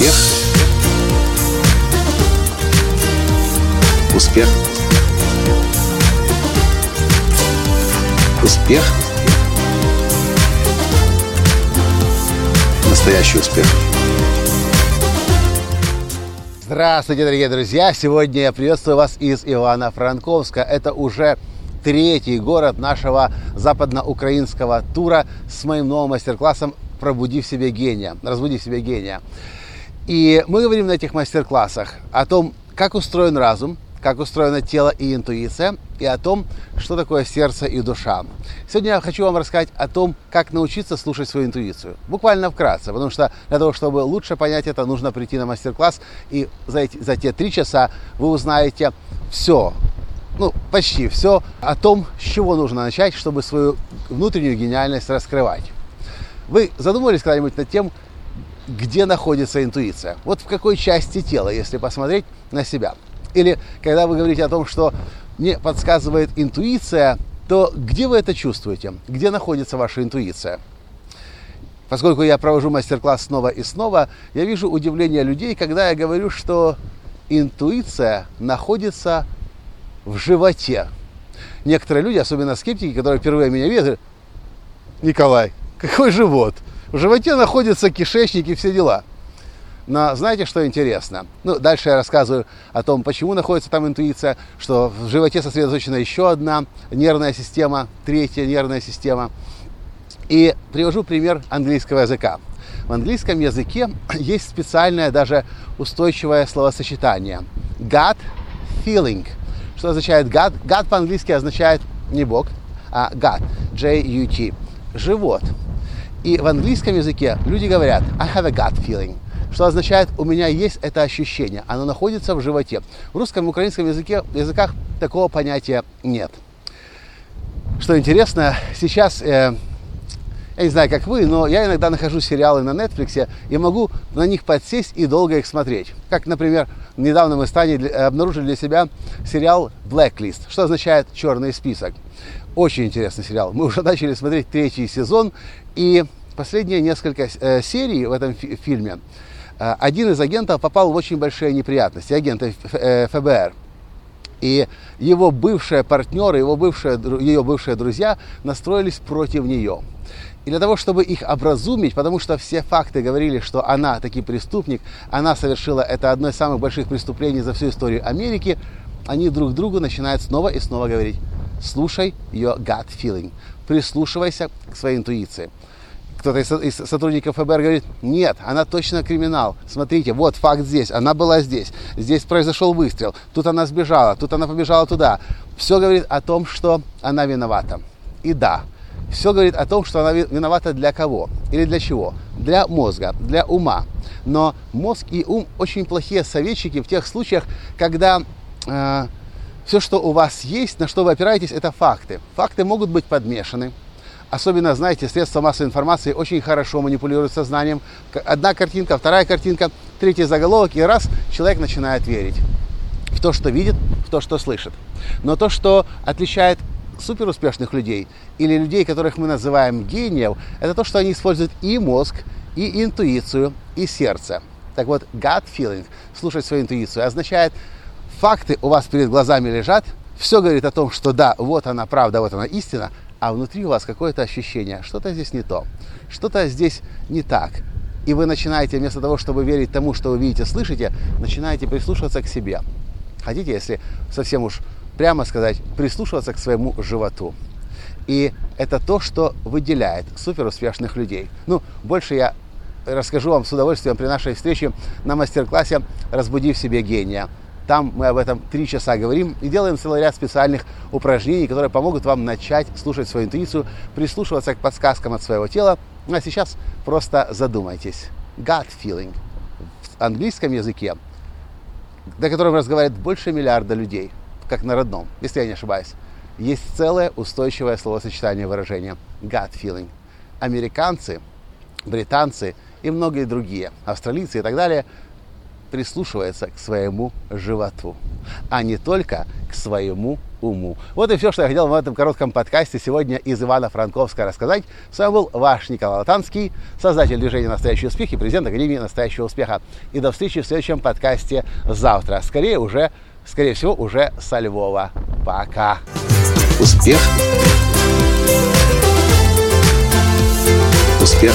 Успех. Успех. Успех. Настоящий успех. Здравствуйте, дорогие друзья! Сегодня я приветствую вас из Ивано-Франковска. Это уже третий город нашего западноукраинского тура с моим новым мастер-классом «Пробуди в себе гения», «Разбуди в себе гения». И мы говорим на этих мастер-классах о том, как устроен разум, как устроено тело и интуиция, и о том, что такое сердце и душа. Сегодня я хочу вам рассказать о том, как научиться слушать свою интуицию. Буквально вкратце, потому что для того, чтобы лучше понять это, нужно прийти на мастер-класс, и за, эти, за те три часа вы узнаете все, ну, почти все о том, с чего нужно начать, чтобы свою внутреннюю гениальность раскрывать. Вы задумывались когда-нибудь над тем, где находится интуиция? Вот в какой части тела, если посмотреть на себя? Или когда вы говорите о том, что мне подсказывает интуиция, то где вы это чувствуете? Где находится ваша интуиция? Поскольку я провожу мастер-класс снова и снова, я вижу удивление людей, когда я говорю, что интуиция находится в животе. Некоторые люди, особенно скептики, которые впервые меня видят, Николай, какой живот? В животе находится кишечник и все дела. Но знаете, что интересно? Ну, дальше я рассказываю о том, почему находится там интуиция, что в животе сосредоточена еще одна нервная система, третья нервная система. И привожу пример английского языка. В английском языке есть специальное, даже устойчивое словосочетание. God feeling – что означает God? God по-английски означает не Бог, а God, J-U-T, живот. И в английском языке люди говорят I have a gut feeling, что означает у меня есть это ощущение, оно находится в животе. В русском и украинском языке, языках такого понятия нет. Что интересно, сейчас э, я не знаю, как вы, но я иногда нахожу сериалы на Netflix и могу на них подсесть и долго их смотреть. Как, например, недавно мы с Таней обнаружили для себя сериал Blacklist, что означает черный список. Очень интересный сериал. Мы уже начали смотреть третий сезон, и последние несколько э, серий в этом фи- фильме э, один из агентов попал в очень большие неприятности, агент ФБР. И его бывшие партнеры, его бывшие, ее бывшие друзья настроились против нее. И для того, чтобы их образумить, потому что все факты говорили, что она таки преступник, она совершила это одно из самых больших преступлений за всю историю Америки, они друг другу начинают снова и снова говорить, слушай your gut feeling, прислушивайся к своей интуиции. Кто-то из сотрудников ФБР говорит, нет, она точно криминал. Смотрите, вот факт здесь, она была здесь, здесь произошел выстрел, тут она сбежала, тут она побежала туда. Все говорит о том, что она виновата. И да, все говорит о том, что она виновата для кого или для чего? Для мозга, для ума. Но мозг и ум очень плохие советчики в тех случаях, когда э, все, что у вас есть, на что вы опираетесь, это факты. Факты могут быть подмешаны. Особенно, знаете, средства массовой информации очень хорошо манипулируют сознанием. Одна картинка, вторая картинка, третий заголовок, и раз человек начинает верить в то, что видит, в то, что слышит. Но то, что отличает суперуспешных людей или людей, которых мы называем гениев, это то, что они используют и мозг, и интуицию, и сердце. Так вот, gut feeling, слушать свою интуицию, означает, факты у вас перед глазами лежат, все говорит о том, что да, вот она правда, вот она истина, а внутри у вас какое-то ощущение, что-то здесь не то, что-то здесь не так. И вы начинаете, вместо того, чтобы верить тому, что вы видите, слышите, начинаете прислушиваться к себе. Хотите, если совсем уж прямо сказать, прислушиваться к своему животу. И это то, что выделяет суперуспешных людей. Ну, больше я расскажу вам с удовольствием при нашей встрече на мастер-классе «Разбуди в себе гения». Там мы об этом три часа говорим и делаем целый ряд специальных упражнений, которые помогут вам начать слушать свою интуицию, прислушиваться к подсказкам от своего тела. А сейчас просто задумайтесь. Gut feeling в английском языке, на котором разговаривает больше миллиарда людей – как на родном, если я не ошибаюсь. Есть целое устойчивое словосочетание выражения gut feeling. Американцы, британцы и многие другие, австралийцы и так далее, прислушиваются к своему животу, а не только к своему уму. Вот и все, что я хотел в этом коротком подкасте сегодня из Ивана-Франковска рассказать. С вами был ваш Николай Латанский, создатель движения «Настоящий успех» и президент Академии «Настоящего успеха». И до встречи в следующем подкасте завтра. Скорее уже, скорее всего, уже со Львова. Пока. Успех. Успех.